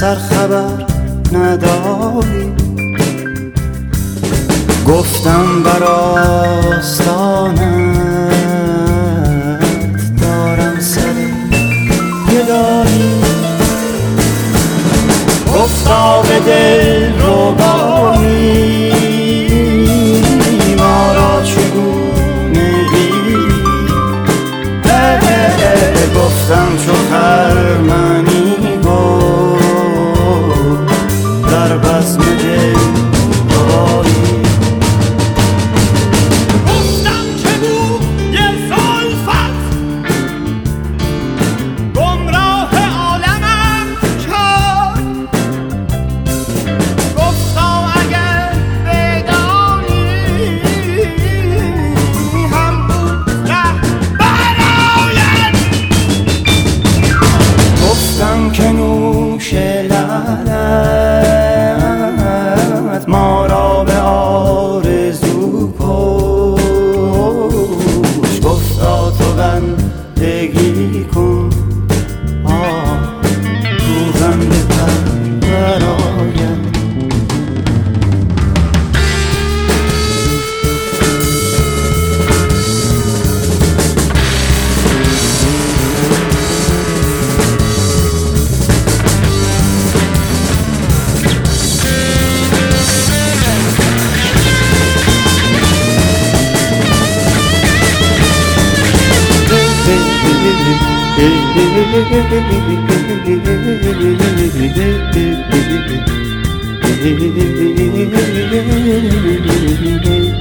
سر خبر نداری؟ گفتم بر آستانت دارم سر گدایی گفتا به دل ربایی ما را چگونه بی گفتم چو خرمنی در بزم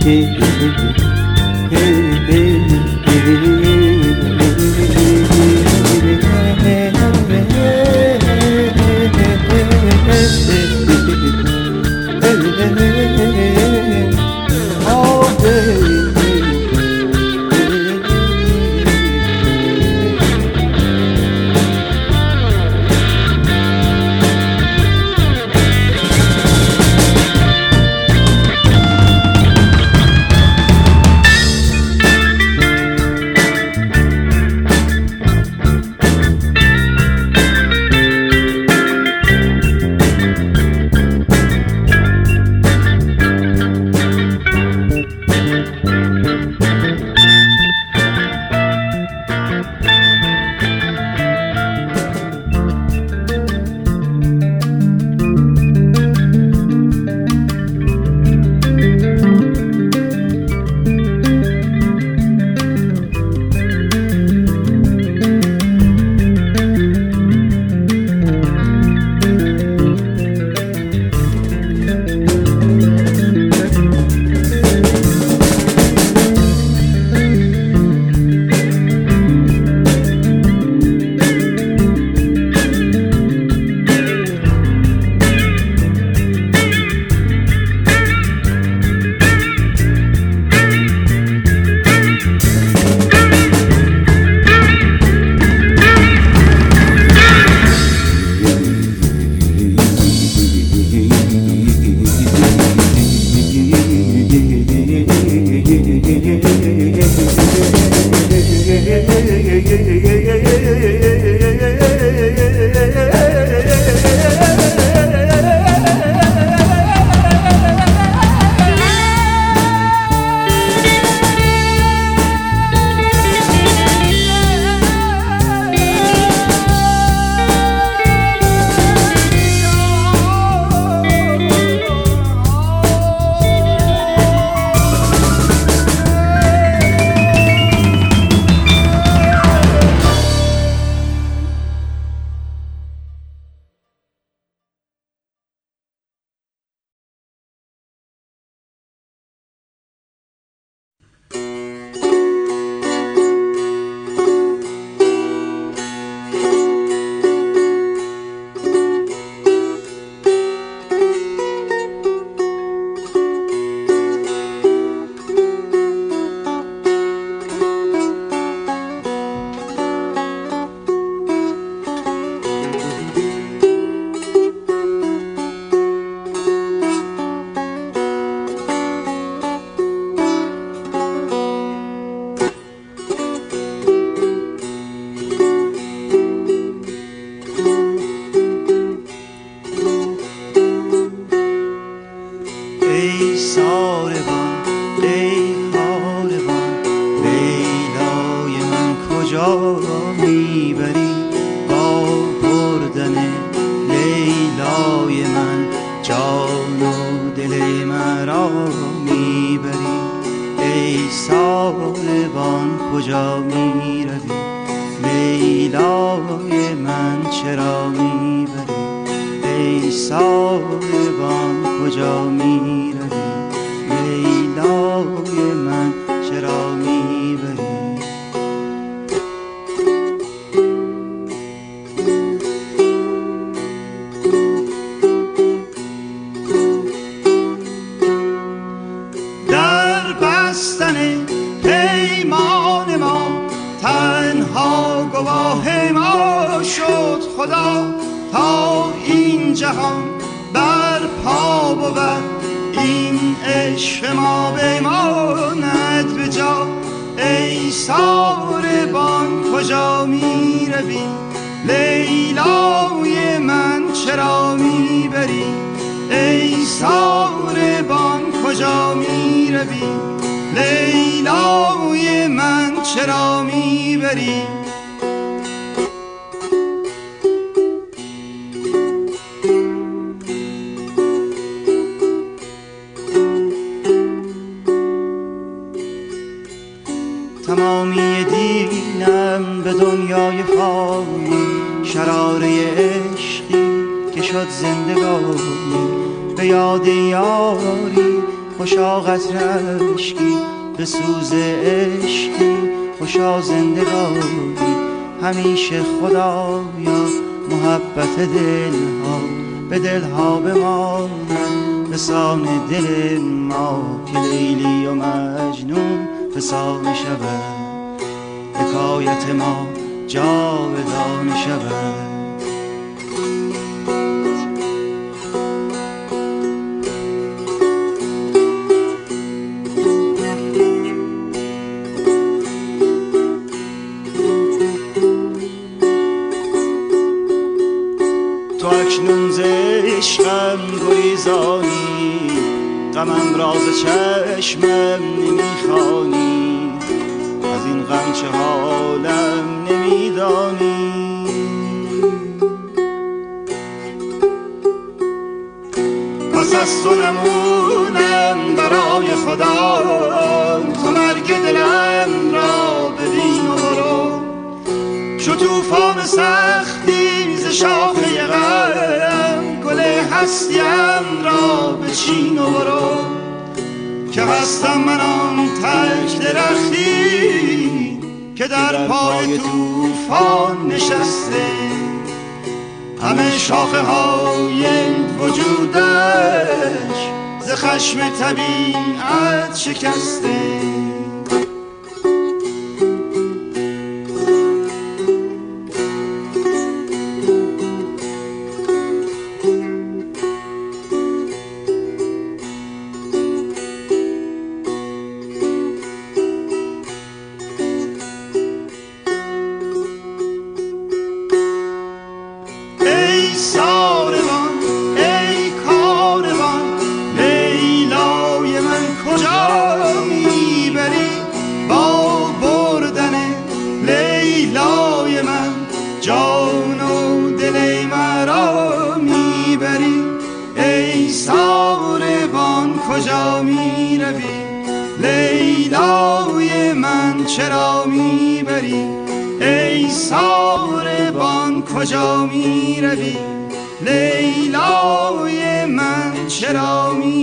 Thank you. تمامی دینم به دنیای فانی. شراره عشقی که شد زندگانی. به یاد یاری خوشا قطر عشقی. به سوز عشقی خوشا زندگانی. همیشه خدایا محبت دلها. به دلها ما به سان دل ما که لیلی و مجنون. فسانه شود حکایت ما جاودانه شود اکنون ز عشقم گریزانی غمم راز چشمم نمی‌خوانی. شاخه های وجودش ز خشم طبیعت شکسته. چرا می‌بری؟ ای ساربان کجا می‌روی؟ لیلای من چرا می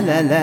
la la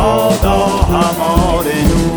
بادا همار نور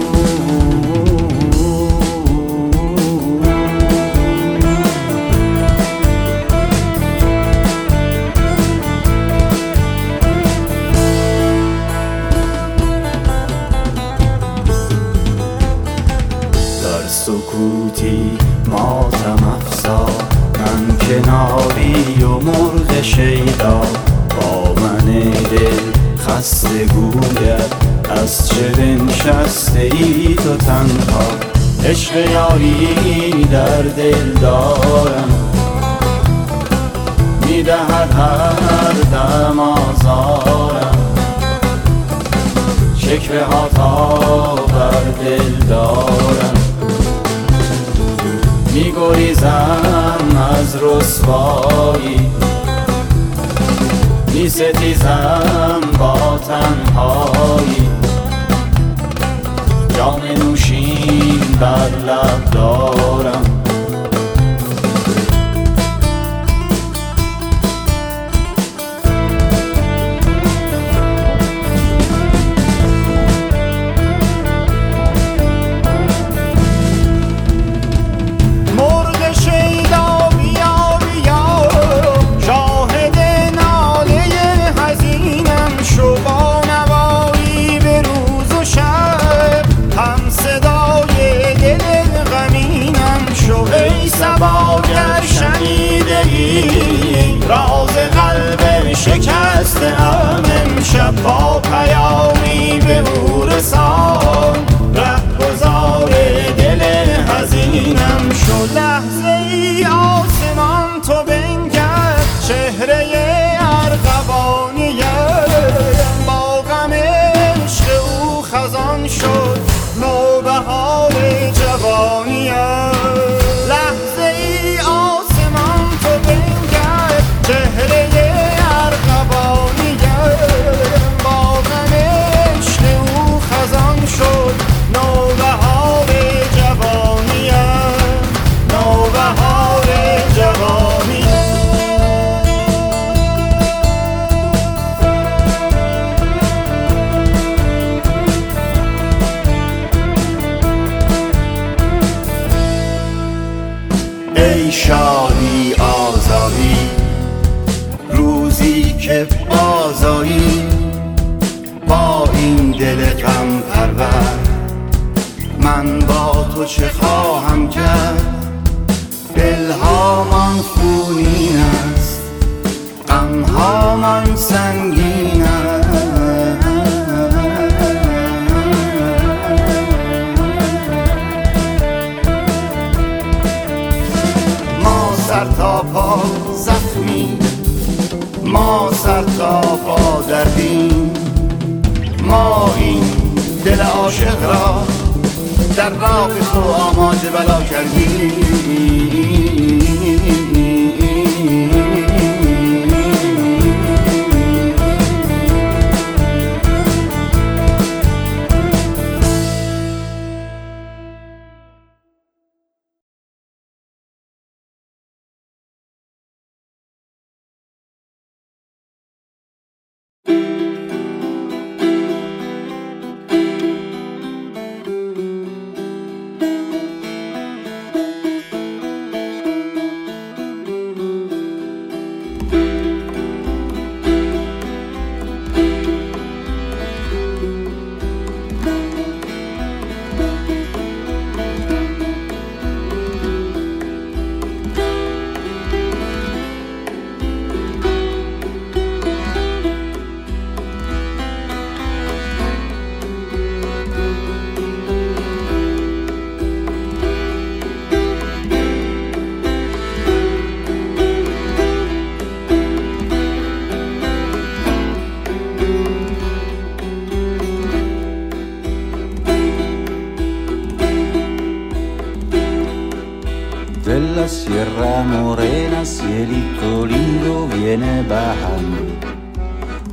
sierra morena, cielito lindo viene bajando.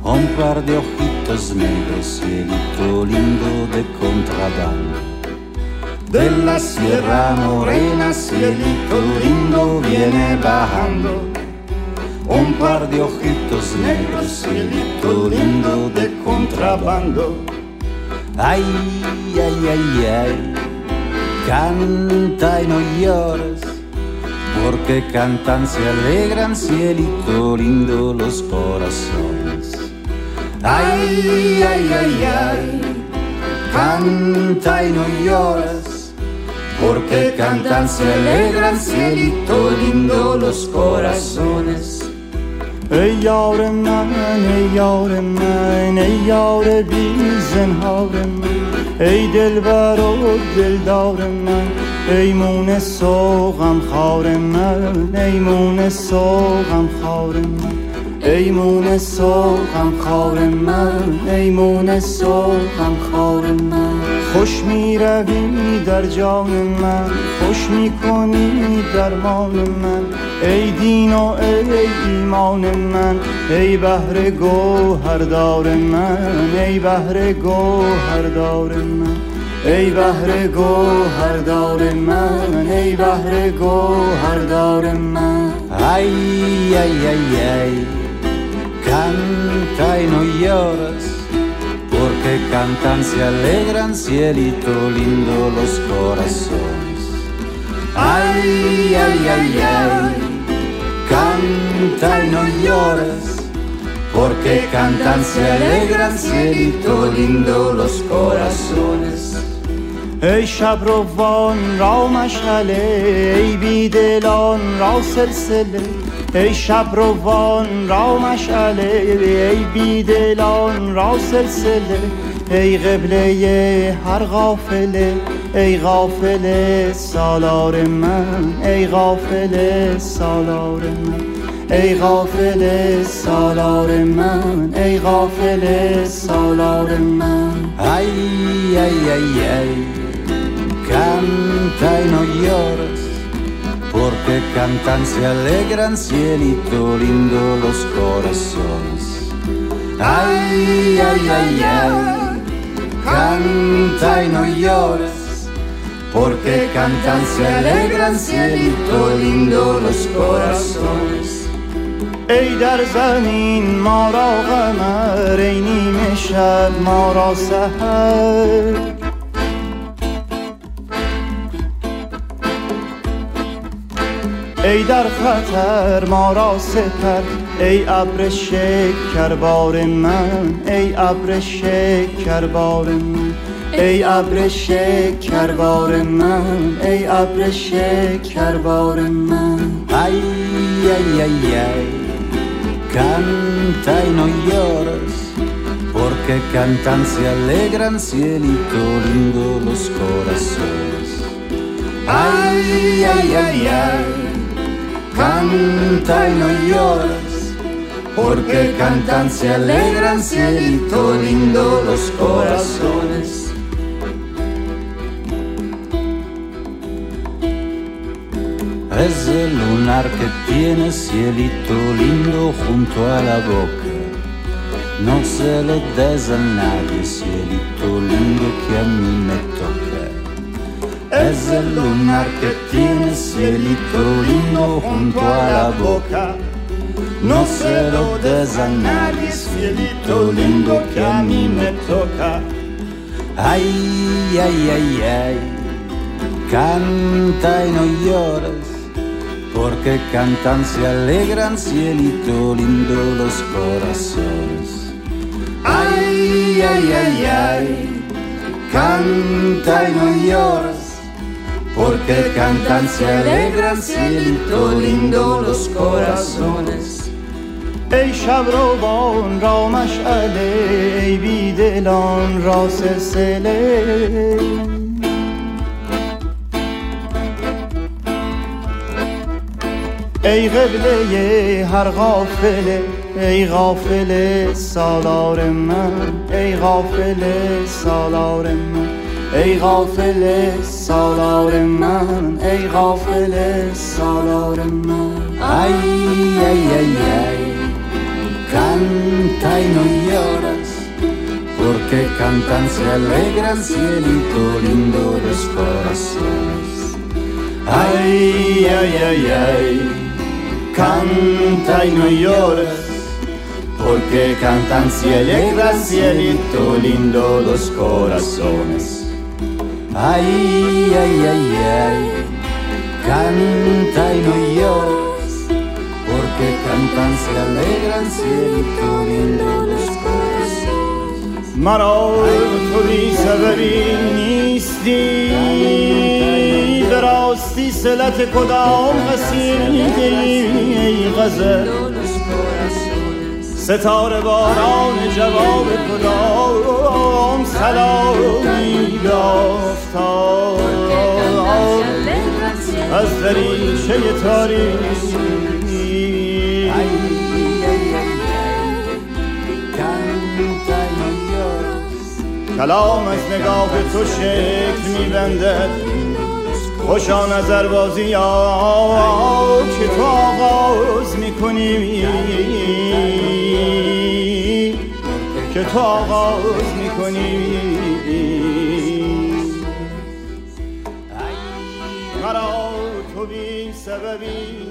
Un par de ojitos negros, cielito lindo de contrabando. De la sierra morena, cielito lindo viene bajando. Un par de ojitos negros, cielito lindo de contrabando. Ay, ay, ay, ay, canta y no llores, porque cantan, se alegran, cielito lindo los corazones. Ay, ay, ay, ay, canta y no llores, porque cantan, se alegran, cielito lindo los corazones. ای یار من ای یار من ای یار بی زنهار من ای دلبر و دلدار من ای مون سوغم خار من ای مون سوغم خار من. ای مون سوغم خار من ای مون سوغم خار من. خوش می روی در جان من خوش می کنی درمان من. ای دین و ای ایمان من ای بهر گوهردار من ای بهر گوهردار من. ای بهر گوهردار من ای بهر گوهردار من Ay, ay, ay, ay, canta y no lloras, porque cantan, se alegran, cielito lindo los corazones. Ay, ay, ay, ay, canta y no lloras, porque cantan, se alegran, cielito lindo los corazones. ای شب روان را مشعله ای بیدلان را سلسله. ای شب روان را مشعله ای بیدلان را سلسله. ای قبله هر غافله ای غافله سالار من ای غافله سالار من. ای غافل سالار من ای غافل سالار من. Ay, ay, ay, ay, canta y no llores, porque cantan, se alegran, cielito lindo los corazones. Ay, ay, ay, ay, canta y no llores, porque cantan, se alegran, cielito lindo los corazones. ای در زمین ما را قمر ای نیمه شب ما را سحر ای در خطر ما را سپر ای ابر شکربار من ای ابر شکربار من ای ابر شکربار من ای ابر شکربار من Ay, ay, ay, ay, canta y no llores, porque cantan, se alegran, cielito lindo los corazones. Ay, ay, ay, ay, canta y no llores, porque cantan, se alegran, cielito lindo los corazones. Es el lunar que tiene cielito lindo junto a la boca. No se lo des a nadie, cielito lindo que a mí me toca. Es el lunar que tiene cielito lindo junto a la boca. No se lo des a nadie, cielito lindo que a mí me toca. Ay, ay, ay, ay, canta y no llores, porque cantan, se alegran, cielito lindo los corazones. Ay, ay, ay, ay, canta y no llores, porque cantan, se alegran, cielito lindo los corazones. ای شب روان را مشعله ای بیدلان را سلسله ای قبله هر غافله ای غافل سالار من ای غافل سالار من ای غافل سالار من ای غافل سالار من Ay, ay, ay, ay, canta y no lloras, porque cantan, se alegran, cielito lindo los corazones. Ay, ay, ay, ay, canta y no lloras, porque cantan, se alegran, cielito lindo los corazones. Ay, ay, ay, ay, canta y no lloras, porque cantan, se alegran, cielito lindo los corazones. مرا تو بی سببی نیستی به راستی سلت کدام قصیده ای غزل ستاره باران جواب کدام سلامی یافتاد از دریچه تاریکی. کلام از نگاه تو شکل میبندد خوشا نظر بازی که تو آغاز می‌کنی. که تو آغاز می‌کنی. مرا تو بی سببی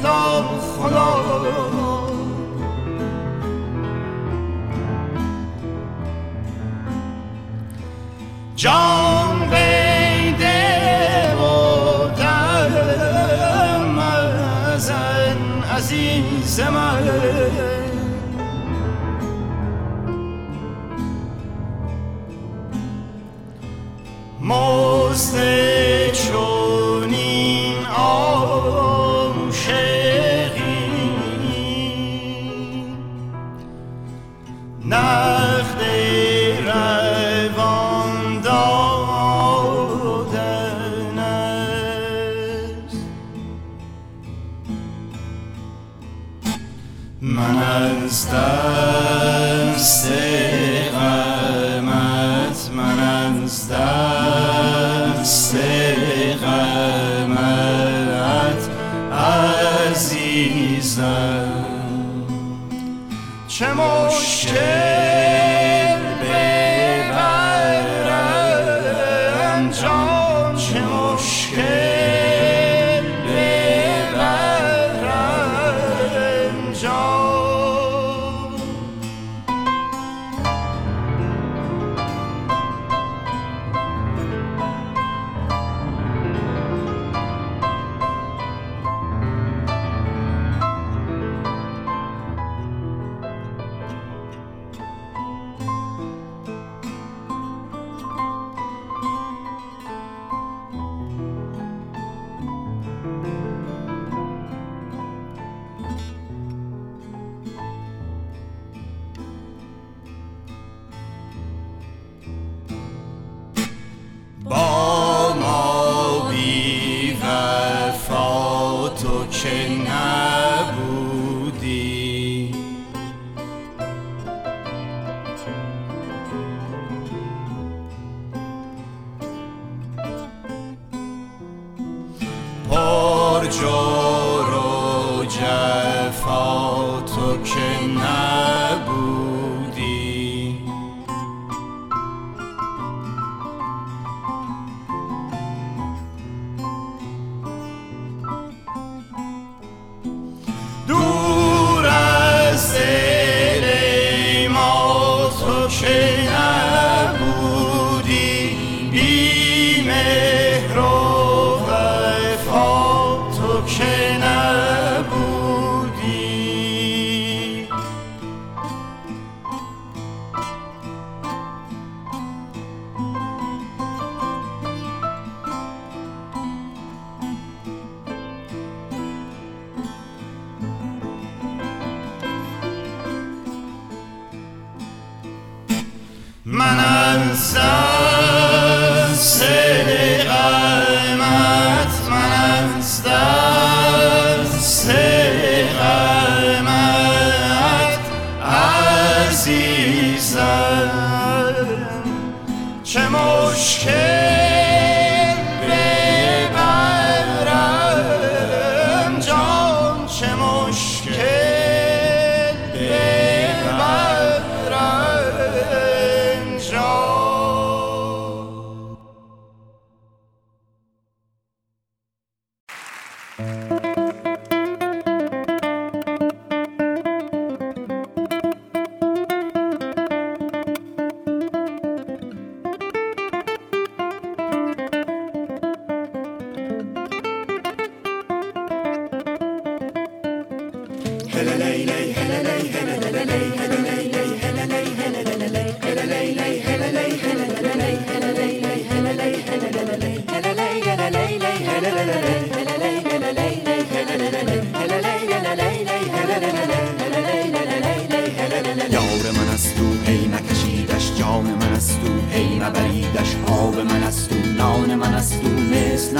خدا خدا. جان بیده و دم ازن عزیز من.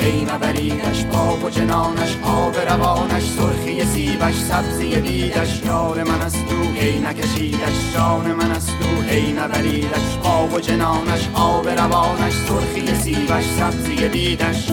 هی نبریدش باغ و جنانش آب روانش سرخی سیبش سبزی بیدش یار من است تو هی نکشیدش. جان من است تو هی نبریدش. باغ و جنانش آب روانش سرخی سیبش سبزی بیدش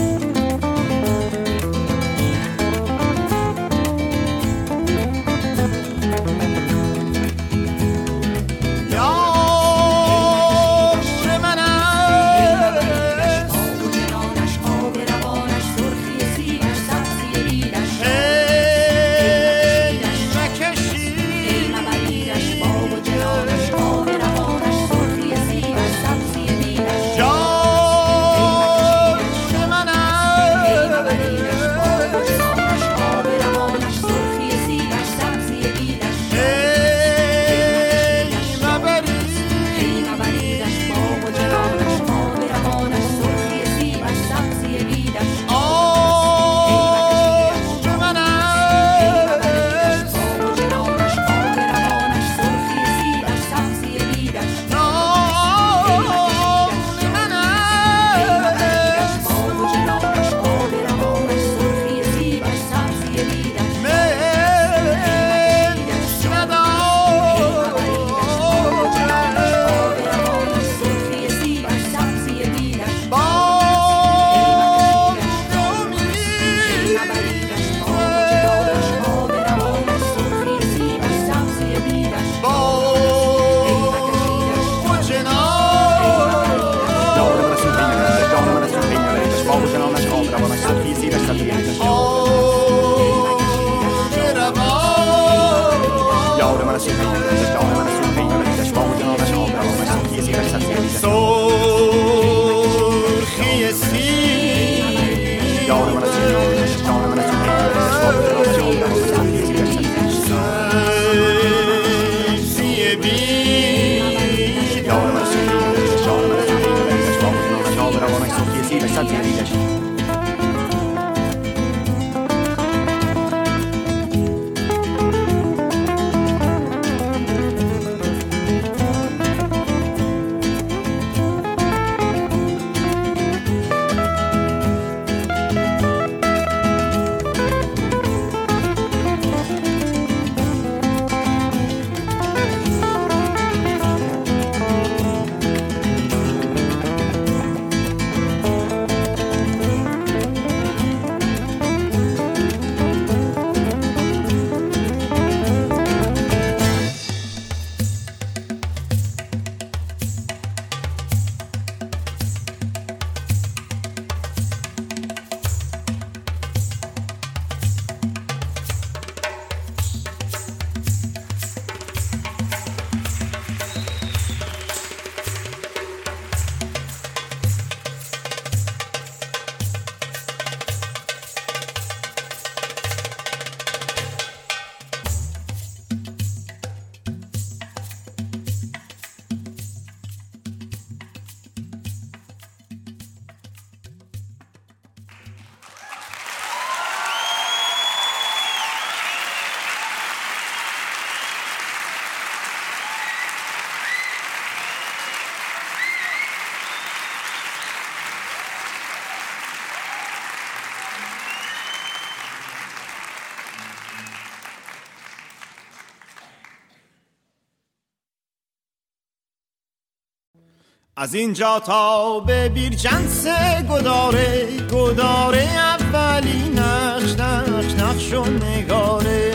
از اینجا تا به بیرجنس گداره گداره اولی نقش نقش نقش و نگاره.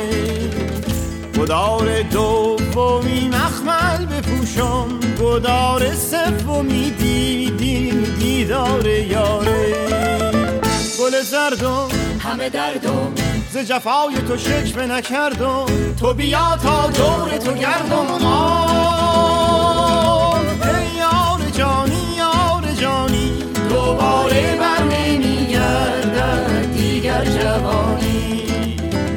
گدار دومی مخمل بپوشم گدار سومی دیدی دیدار یاره. گل زردم همه دردم. ز جفای تو شکوه نکردم تو بیا تا دور تو گردم. آه! جانی یار جانی. دوباره بر نمیگردد دیگر جوانی.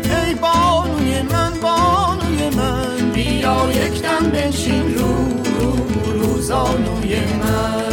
ای بانوی من بانوی من بیا یک دم بنشین رو رو روزانوی من.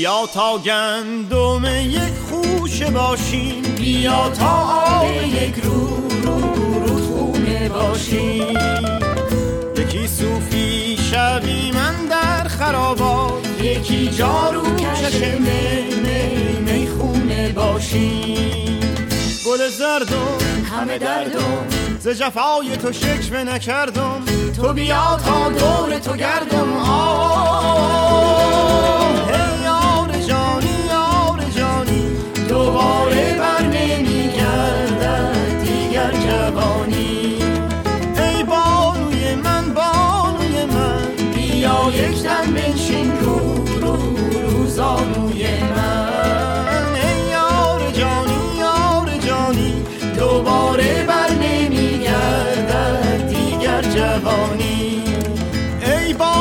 بیا تا گندم یک خوشه باشیم. بیا تا آب یک رو رو رودخونه باشیم. یکی صوفی شوی من در خرابات. یکی جارو کش می می می خونه باشیم. گل زردم همه دردم. ز جفای تو شکوه نکردم. تو بیا تا دور تو گردم. آه. دوباره بر نمیگردد دیگر جوانی. ای بانوی من بانوی من بیا یک دم بنشین رو رو روزانوی من. ای یار جانی یار جانی دوباره بر نمیگردد دیگر جوانی. ای بانوی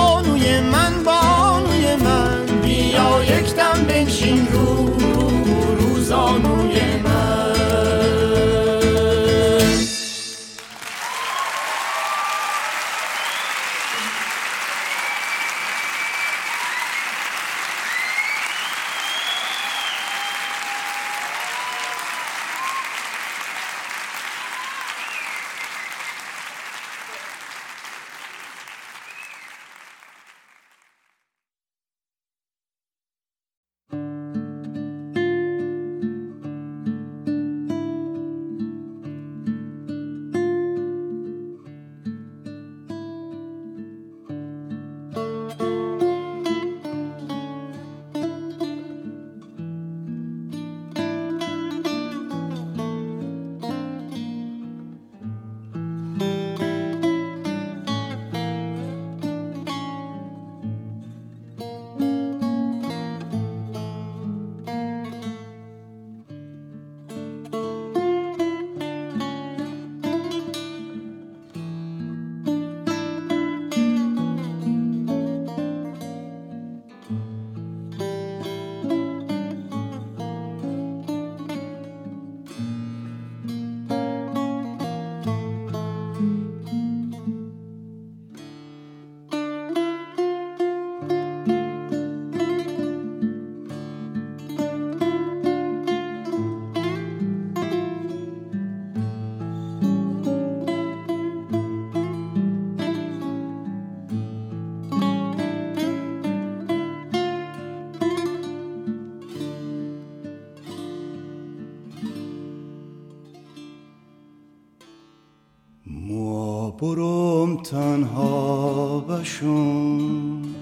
تنها بشون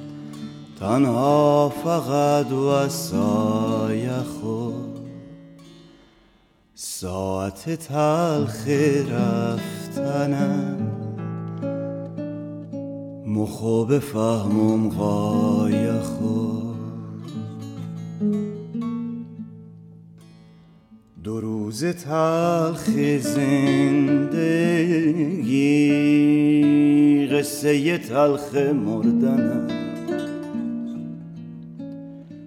تنها فقط وسای خود. ساعت تلخ رفتنم. مخو بفهمم غای خود. روز تلخ زندگی قصه تلخ مردنم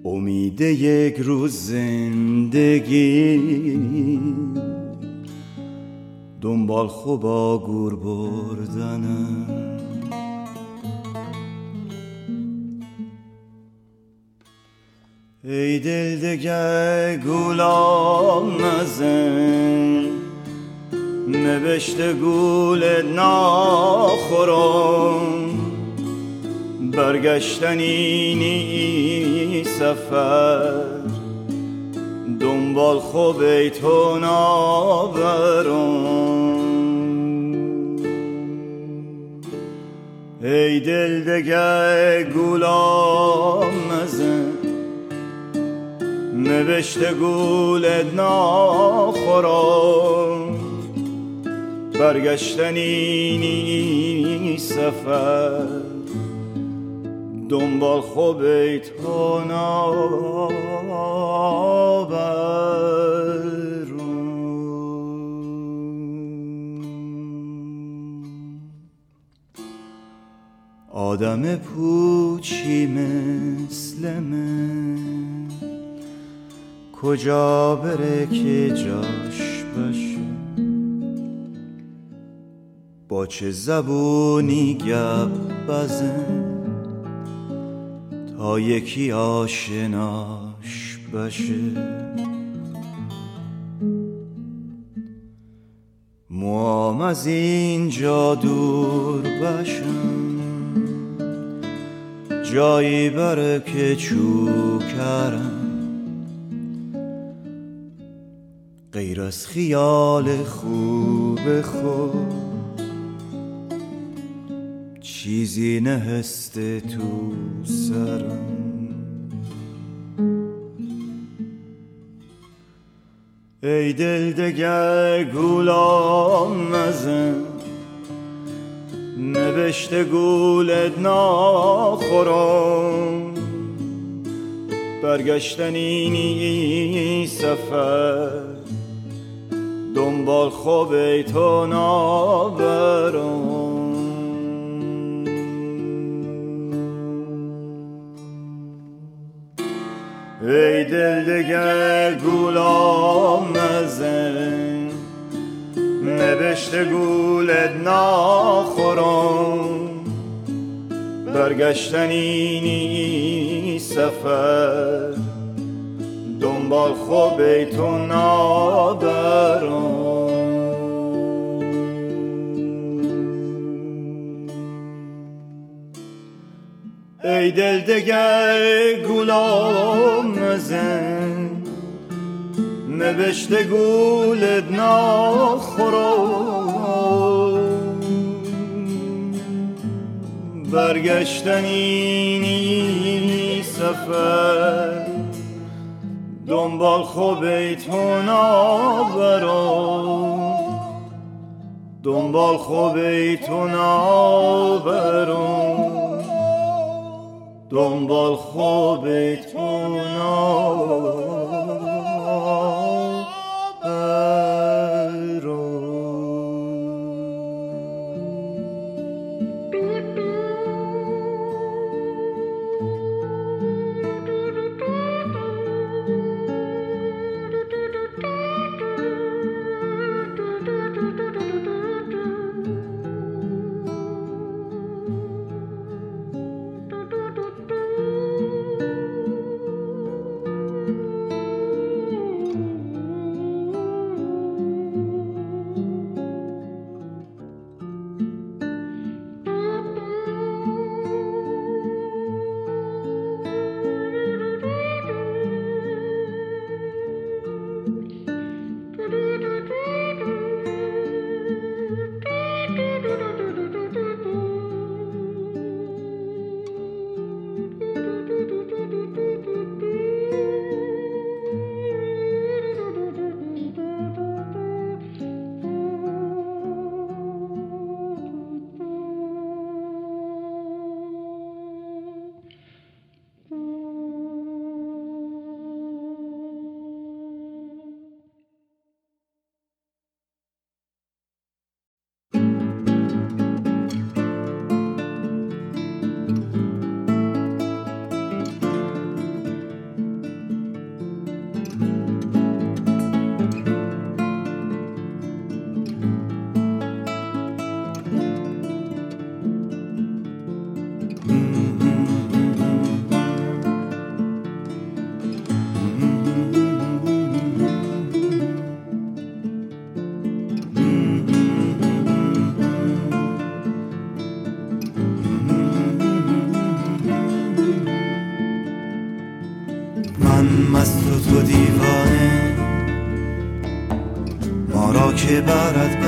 امید یک روز زندگی. دنبال خوبا گور بردنم ای دل دگه گولام مزن نوشته گول ناخورم. برگشتنی نی سفر. دنبال خوب تو نابرم. ای دل دگه گولام مزن نوشته گولت ناخورم برگشتنی نی سفر. دنبال خوب تو آدم پوچی مثل من. کجا بره که جاش باشه؟ با چه زبونی گپ بزن تا یکی آشناش باشه؟ موام از اینجا دور باشم جایی بره که چوکرم غیر از خیال خوب خود. چیزی نهسته تو سرم. ای دل دگر گولام مزن. نوشته گولت ناخورم. برگشتنی نی سفر. دنبال خوب تو ای دل دگر گولام مزن نوشته گولت ناخورم. برگشتنی نی سفر دنبال خوب تو نابرم ای دل دگر گولام مزن نوشته گولت ناخورم. برگشتنی نی سفر. دنبال خوب تو نابرم دنبال خوب تو نابرم دنبال خوب تو من عبارة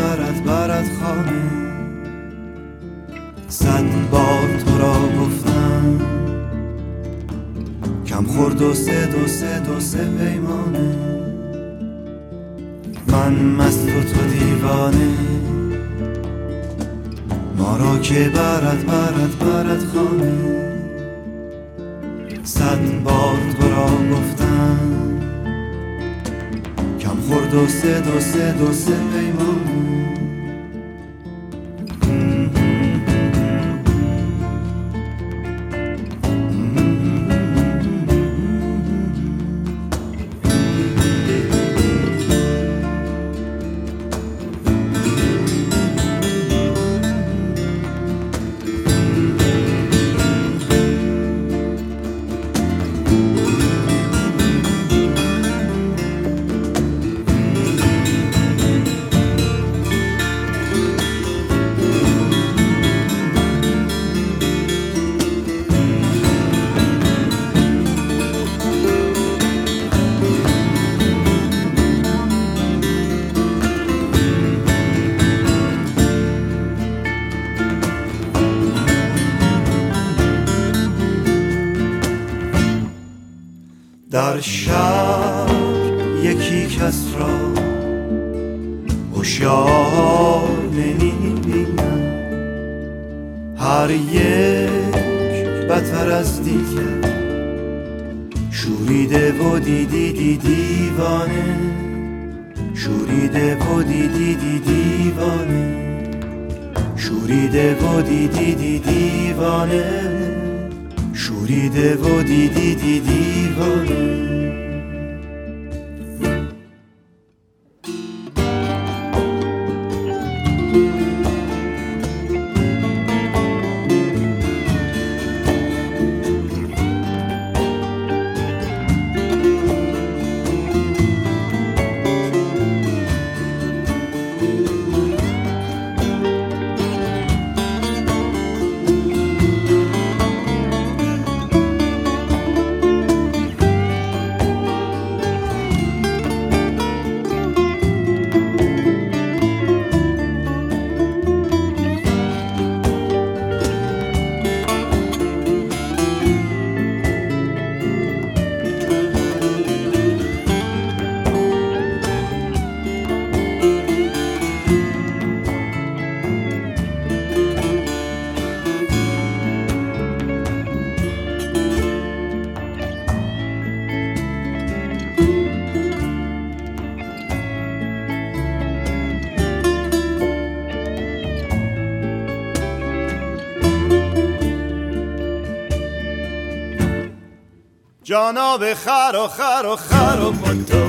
جانا به خر و خر و خر و پتو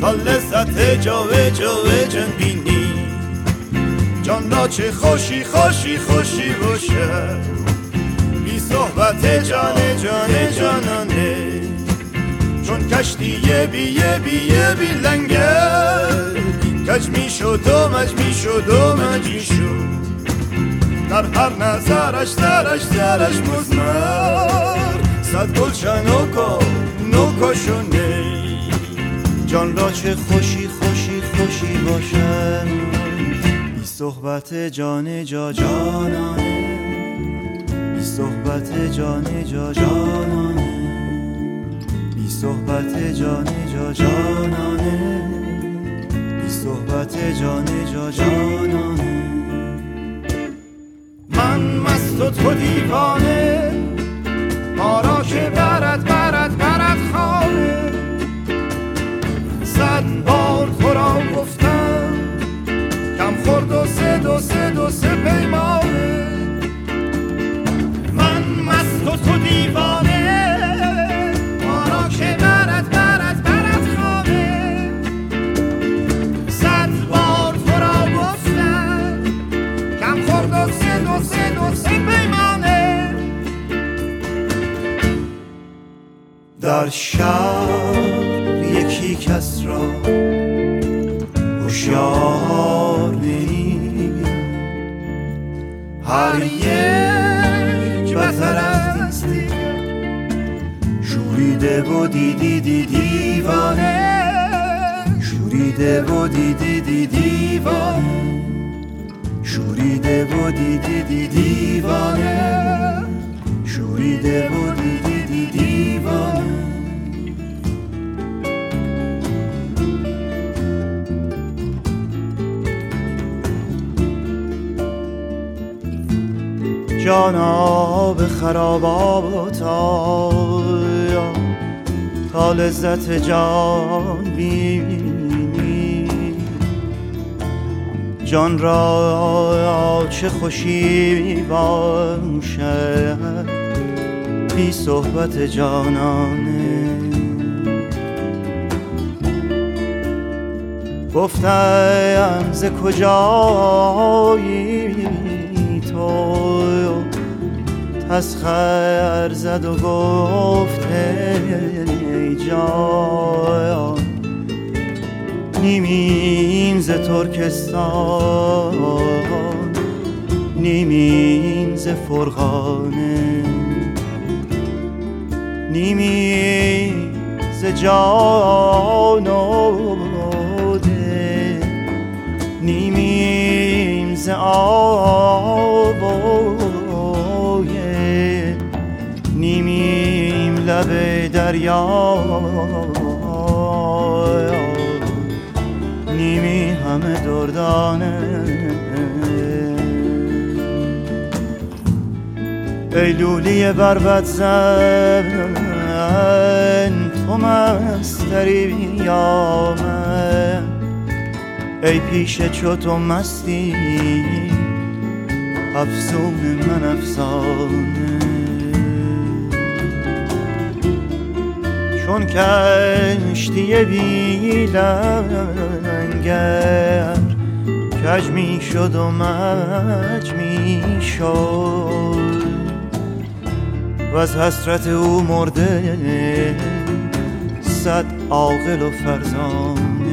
تا لذت جن بینی. جان چه خوشی خوشی خوشی باشه. بی صحبت جان جان جانانه. چون کشتی یه بی یه بی یه بی لنگر کج می شد و مج می شد و می شد. در هر نظرش درش درش مزمر صد گلشن نوکو نوکو شونه جان را چه خوشی خوشی خوشی باشم بی صحبت جان جا جانانه. بی صحبت جان جا جانانه. بی صحبت جان جا جانانه. بی صحبت جان جا جانانه. من مست و تو دیوانه. ما را که برد برد برد خانه صد بار تو را گفتم کم خورد و سه دو سه دو سه پیمانه. در شهر یکی کس را هوشیار نمی‌بینم هر یک بتر از دیگر. شوریده و دیدی دی دیوانه. شوریده و دیدی دی دیوانه. شوریده و دیدی دی دیوانه. شوریده و دیدی دی دیوانه. جانا به خرابات تا لذت جان بینی؟ جان را چه خوشی باشد بی صحبت جانانه؟ گفتم ز کجایی تسخر زد و گفت ای جان نیمین ز ترکستان نیمین ز فرغانه نیمی ز جان و نیمیم ز آب دریا. نیمی همه دردانه. ای لولی بربت زن تو مستری بیامه ای پیش چو تو مستی افزون من افسانه. چون کشتی بی لنگر کج می شد و مج می شد و از حسرت او مرده صد عاقل و فرزانه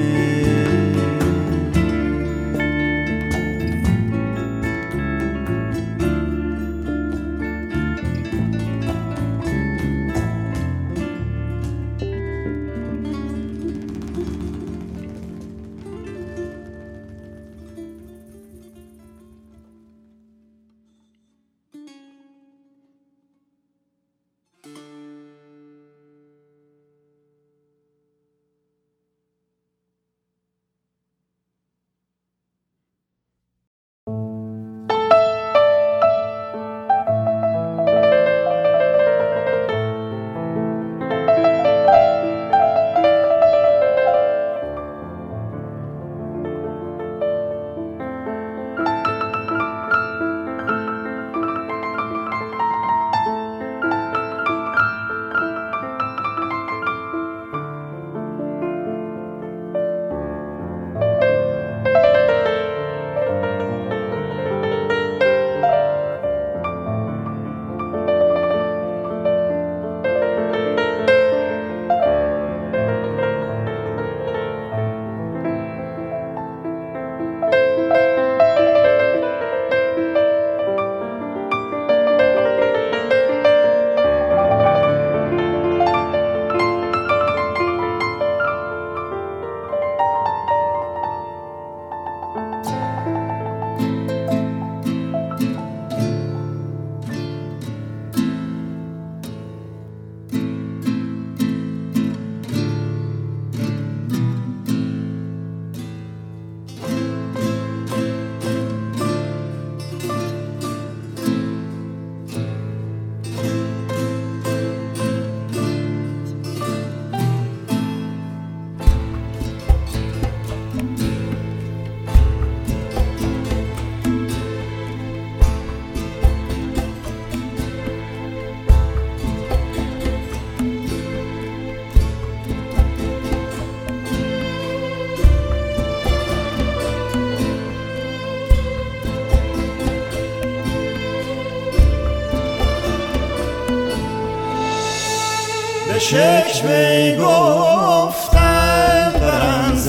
شکوه گفتن برنز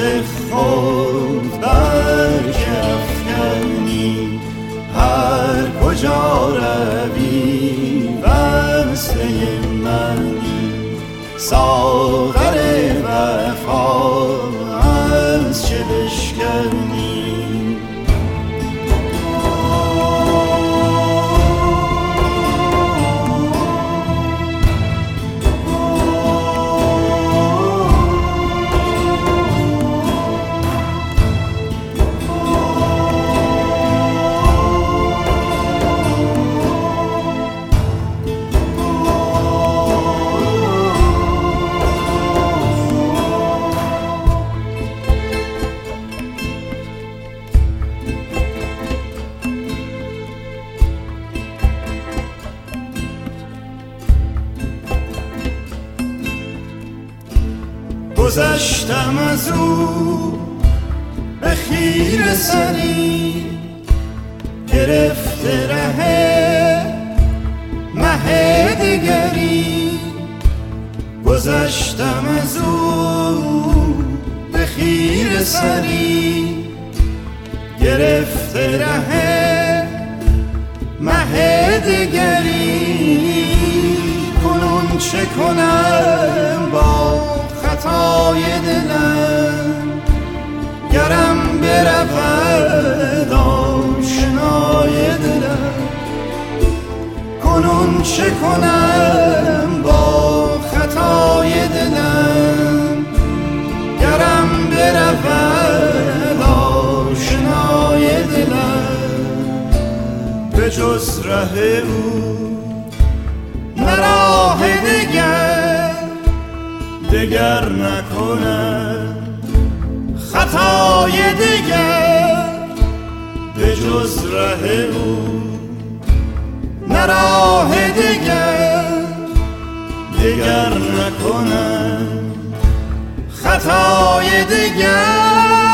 حدیث خود برکفکنی هر کجا سری گرفته ره مه دیگری. گذشتم از او به خیر سری گرفته ره مه دیگری. کنون چه کنم چه کنم با خطای دلم؟ گرم برود آشنای دلم. به جز ره او نراه دگر دگر نکنم. خطای دگر به جز ره او نراه دگر دگر نکنم. خطای دگر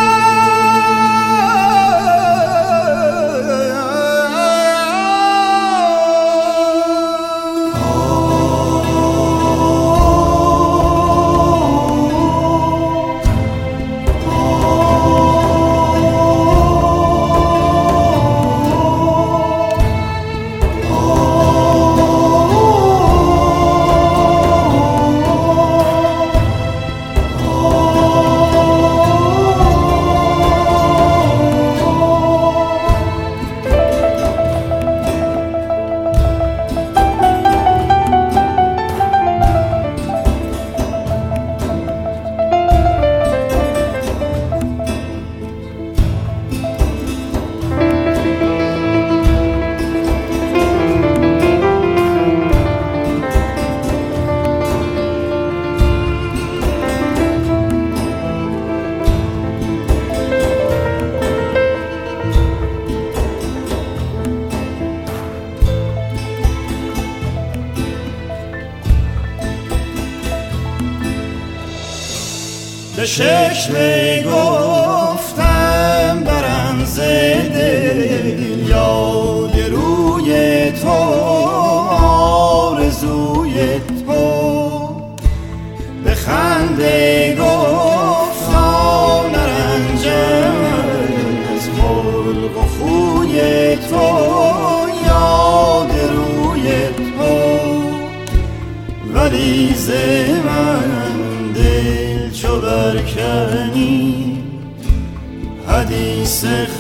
شکل گفتم برم دل یاد روی تو آرزوی تو. به خنده گفتم نرنجم از خلق و خوی تو یاد روی تو. ولی zeg